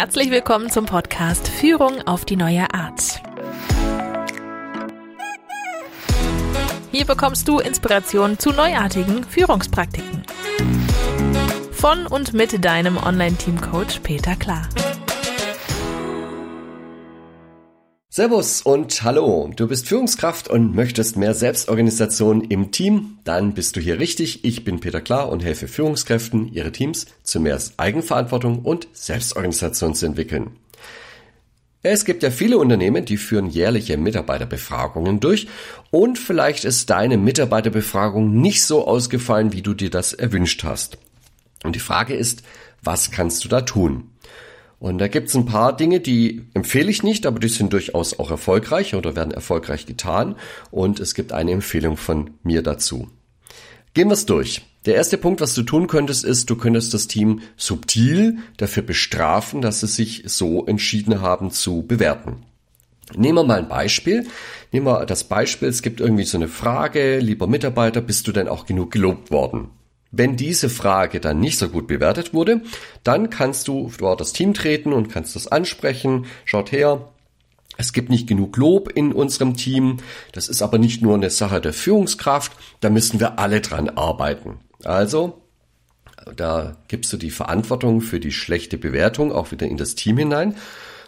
Herzlich willkommen zum Podcast Führung auf die neue Art. Hier bekommst du Inspiration zu neuartigen Führungspraktiken. Von und mit deinem Online-Team-Coach Peter Klar. Servus und hallo. Du bist Führungskraft und möchtest mehr Selbstorganisation im Team? Dann bist du hier richtig. Ich bin Peter Klar und helfe Führungskräften, ihre Teams zu mehr Eigenverantwortung und Selbstorganisation zu entwickeln. Es gibt ja viele Unternehmen, die führen jährliche Mitarbeiterbefragungen durch und vielleicht ist deine Mitarbeiterbefragung nicht so ausgefallen, wie du dir das erwünscht hast. Und die Frage ist, was kannst du da tun? Und da gibt's ein paar Dinge, die empfehle ich nicht, aber die sind durchaus auch erfolgreich oder werden erfolgreich getan. Und es gibt eine Empfehlung von mir dazu. Gehen wir's durch. Der erste Punkt, was du tun könntest, ist, du könntest das Team subtil dafür bestrafen, dass sie sich so entschieden haben zu bewerten. Nehmen wir mal ein Beispiel. Nehmen wir das Beispiel, es gibt irgendwie so eine Frage, lieber Mitarbeiter, bist du denn auch genug gelobt worden? Wenn diese Frage dann nicht so gut bewertet wurde, dann kannst du vor das Team treten und kannst das ansprechen. Schaut her, es gibt nicht genug Lob in unserem Team. Das ist aber nicht nur eine Sache der Führungskraft. Da müssen wir alle dran arbeiten. Also, da gibst du die Verantwortung für die schlechte Bewertung auch wieder in das Team hinein.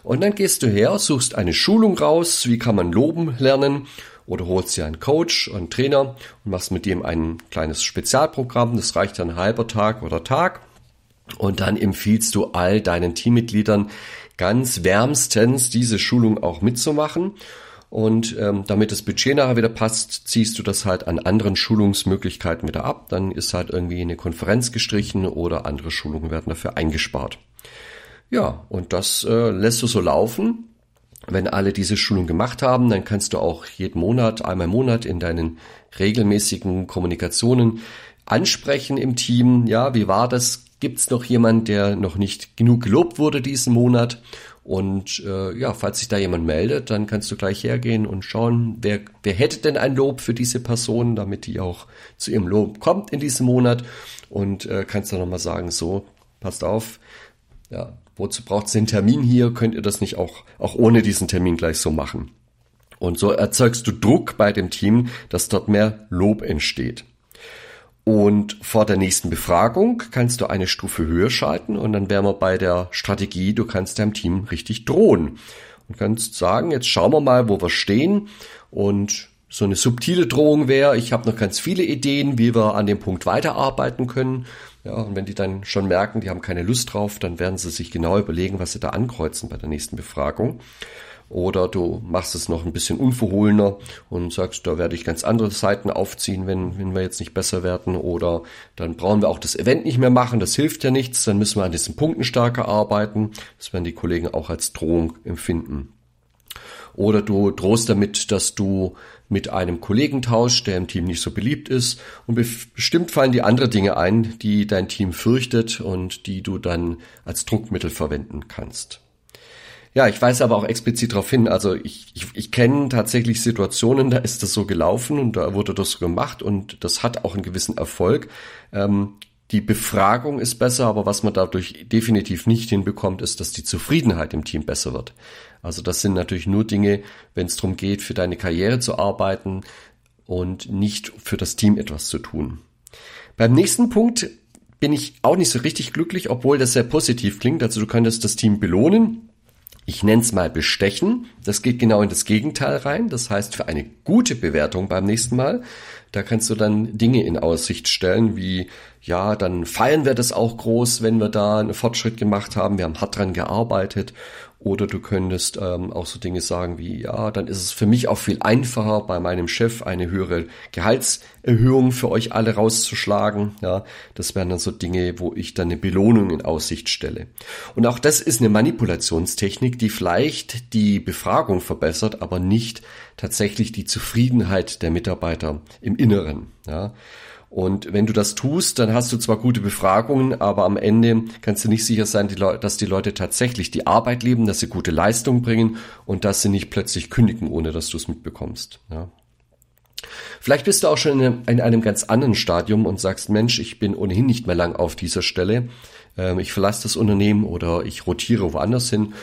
Und dann gehst du her, suchst eine Schulung raus, wie kann man loben lernen oder holst dir einen Coach, einen Trainer und machst mit dem ein kleines Spezialprogramm. Das reicht dann halber Tag oder Tag. Und dann empfiehlst du all deinen Teammitgliedern ganz wärmstens diese Schulung auch mitzumachen. Und ähm, damit das Budget nachher wieder passt, ziehst du das halt an anderen Schulungsmöglichkeiten wieder ab. Dann ist halt irgendwie eine Konferenz gestrichen oder andere Schulungen werden dafür eingespart. Ja, und das äh, lässt du so laufen wenn alle diese Schulung gemacht haben, dann kannst du auch jeden Monat, einmal im Monat in deinen regelmäßigen Kommunikationen ansprechen im Team. Ja, wie war das? Gibt es noch jemand, der noch nicht genug gelobt wurde diesen Monat? Und äh, ja, falls sich da jemand meldet, dann kannst du gleich hergehen und schauen, wer, wer hätte denn ein Lob für diese Person, damit die auch zu ihrem Lob kommt in diesem Monat. Und äh, kannst dann nochmal sagen, so, passt auf, ja, wozu braucht es den Termin hier? Könnt ihr das nicht auch, auch ohne diesen Termin gleich so machen? Und so erzeugst du Druck bei dem Team, dass dort mehr Lob entsteht. Und vor der nächsten Befragung kannst du eine Stufe höher schalten und dann wären wir bei der Strategie, du kannst deinem Team richtig drohen und kannst sagen, jetzt schauen wir mal, wo wir stehen und so eine subtile Drohung wäre, ich habe noch ganz viele Ideen, wie wir an dem Punkt weiterarbeiten können. Ja, und wenn die dann schon merken, die haben keine Lust drauf, dann werden sie sich genau überlegen, was sie da ankreuzen bei der nächsten Befragung. Oder du machst es noch ein bisschen unverhohlener und sagst, da werde ich ganz andere Seiten aufziehen, wenn, wenn wir jetzt nicht besser werden. Oder dann brauchen wir auch das Event nicht mehr machen, das hilft ja nichts, dann müssen wir an diesen Punkten stärker arbeiten. Das werden die Kollegen auch als Drohung empfinden. Oder du drohst damit, dass du mit einem Kollegen tauscht, der im Team nicht so beliebt ist. Und bestimmt fallen dir andere Dinge ein, die dein Team fürchtet und die du dann als Druckmittel verwenden kannst. Ja, ich weise aber auch explizit darauf hin, also ich, ich, ich kenne tatsächlich Situationen, da ist das so gelaufen und da wurde das so gemacht und das hat auch einen gewissen Erfolg. Ähm, die Befragung ist besser, aber was man dadurch definitiv nicht hinbekommt, ist, dass die Zufriedenheit im Team besser wird. Also das sind natürlich nur Dinge, wenn es darum geht, für deine Karriere zu arbeiten und nicht für das Team etwas zu tun. Beim nächsten Punkt bin ich auch nicht so richtig glücklich, obwohl das sehr positiv klingt. Also du könntest das Team belohnen. Ich nenne es mal bestechen. Das geht genau in das Gegenteil rein. Das heißt, für eine gute Bewertung beim nächsten Mal, da kannst du dann Dinge in Aussicht stellen, wie, ja, dann feiern wir das auch groß, wenn wir da einen Fortschritt gemacht haben. Wir haben hart dran gearbeitet oder du könntest ähm, auch so Dinge sagen wie, ja, dann ist es für mich auch viel einfacher, bei meinem Chef eine höhere Gehaltserhöhung für euch alle rauszuschlagen. Ja, das wären dann so Dinge, wo ich dann eine Belohnung in Aussicht stelle. Und auch das ist eine Manipulationstechnik, die vielleicht die Befragung verbessert, aber nicht tatsächlich die Zufriedenheit der Mitarbeiter im Inneren. Ja. Und wenn du das tust, dann hast du zwar gute Befragungen, aber am Ende kannst du nicht sicher sein, dass die Leute tatsächlich die Arbeit lieben, dass sie gute Leistung bringen und dass sie nicht plötzlich kündigen, ohne dass du es mitbekommst. Ja. Vielleicht bist du auch schon in einem, ganz anderen Stadium und sagst, Mensch, ich bin ohnehin nicht mehr lang auf dieser Stelle. Ähm, ich verlasse das Unternehmen oder ich rotiere woanders hin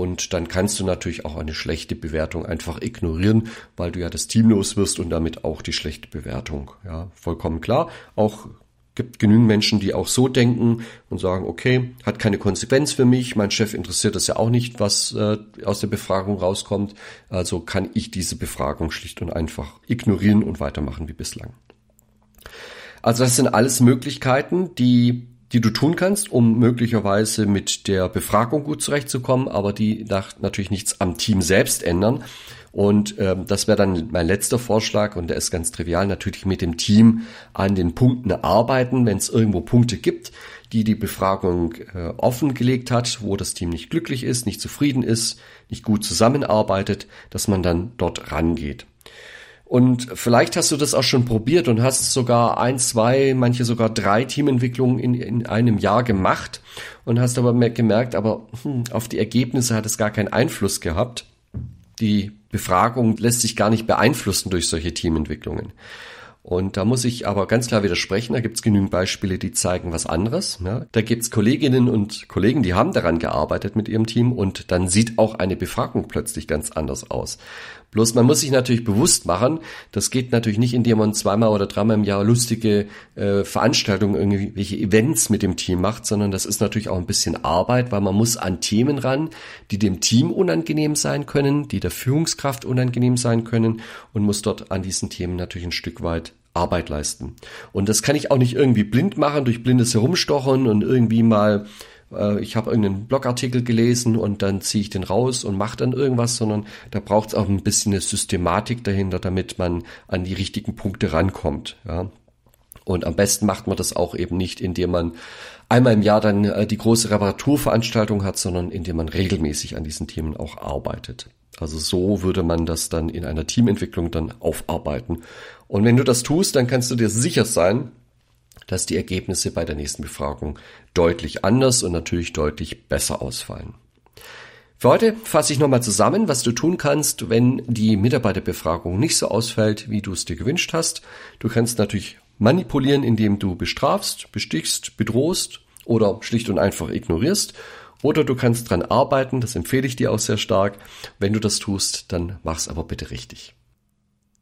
und dann kannst du natürlich auch eine schlechte Bewertung einfach ignorieren, weil du ja das Team los wirst und damit auch die schlechte Bewertung. Ja, vollkommen klar. Auch gibt genügend Menschen, die auch so denken und sagen, okay, hat keine Konsequenz für mich, mein Chef interessiert das ja auch nicht, was äh, aus der Befragung rauskommt, also kann ich diese Befragung schlicht und einfach ignorieren und weitermachen wie bislang. Also das sind alles Möglichkeiten, die die du tun kannst, um möglicherweise mit der Befragung gut zurechtzukommen, aber die natürlich nichts am Team selbst ändern. Und ähm, das wäre dann mein letzter Vorschlag und der ist ganz trivial, natürlich mit dem Team an den Punkten arbeiten, wenn es irgendwo Punkte gibt, die die Befragung äh, offengelegt hat, wo das Team nicht glücklich ist, nicht zufrieden ist, nicht gut zusammenarbeitet, dass man dann dort rangeht. Und vielleicht hast du das auch schon probiert und hast sogar ein, zwei, manche sogar drei Teamentwicklungen in, in einem Jahr gemacht und hast aber gemerkt, aber hm, auf die Ergebnisse hat es gar keinen Einfluss gehabt. Die Befragung lässt sich gar nicht beeinflussen durch solche Teamentwicklungen. Und da muss ich aber ganz klar widersprechen. Da gibt es genügend Beispiele, die zeigen was anderes. Ja. Da gibt es Kolleginnen und Kollegen, die haben daran gearbeitet mit ihrem Team und dann sieht auch eine Befragung plötzlich ganz anders aus. Bloß man muss sich natürlich bewusst machen, das geht natürlich nicht, indem man zweimal oder dreimal im Jahr lustige äh, Veranstaltungen, irgendwelche Events mit dem Team macht, sondern das ist natürlich auch ein bisschen Arbeit, weil man muss an Themen ran, die dem Team unangenehm sein können, die der Führungskraft unangenehm sein können und muss dort an diesen Themen natürlich ein Stück weit Arbeit leisten. Und das kann ich auch nicht irgendwie blind machen durch blindes Herumstochen und irgendwie mal äh, ich habe irgendeinen Blogartikel gelesen und dann ziehe ich den raus und mache dann irgendwas, sondern da braucht es auch ein bisschen eine Systematik dahinter, damit man an die richtigen Punkte rankommt. Ja. Und am besten macht man das auch eben nicht, indem man einmal im Jahr dann äh, die große Reparaturveranstaltung hat, sondern indem man regelmäßig an diesen Themen auch arbeitet. Also so würde man das dann in einer Teamentwicklung dann aufarbeiten. Und wenn du das tust, dann kannst du dir sicher sein, dass die Ergebnisse bei der nächsten Befragung deutlich anders und natürlich deutlich besser ausfallen. Für heute fasse ich nochmal zusammen, was du tun kannst, wenn die Mitarbeiterbefragung nicht so ausfällt, wie du es dir gewünscht hast. Du kannst natürlich manipulieren, indem du bestrafst, bestichst, bedrohst oder schlicht und einfach ignorierst. Oder du kannst dran arbeiten, das empfehle ich dir auch sehr stark. Wenn du das tust, dann mach's aber bitte richtig.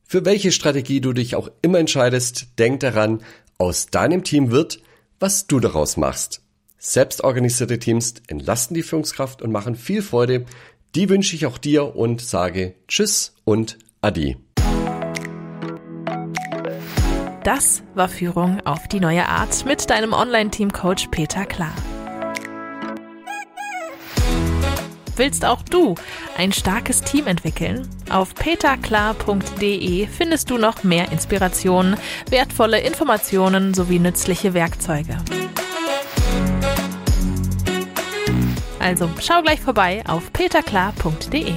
Für welche Strategie du dich auch immer entscheidest, denk daran, aus deinem Team wird, was du daraus machst. Selbstorganisierte Teams entlasten die Führungskraft und machen viel Freude. Die wünsche ich auch dir und sage Tschüss und Adi. Das war Führung auf die neue Art mit deinem Online-Team-Coach Peter Klar. Willst auch du ein starkes Team entwickeln? Auf peterklar.de findest du noch mehr Inspirationen, wertvolle Informationen sowie nützliche Werkzeuge. Also schau gleich vorbei auf peterklar.de.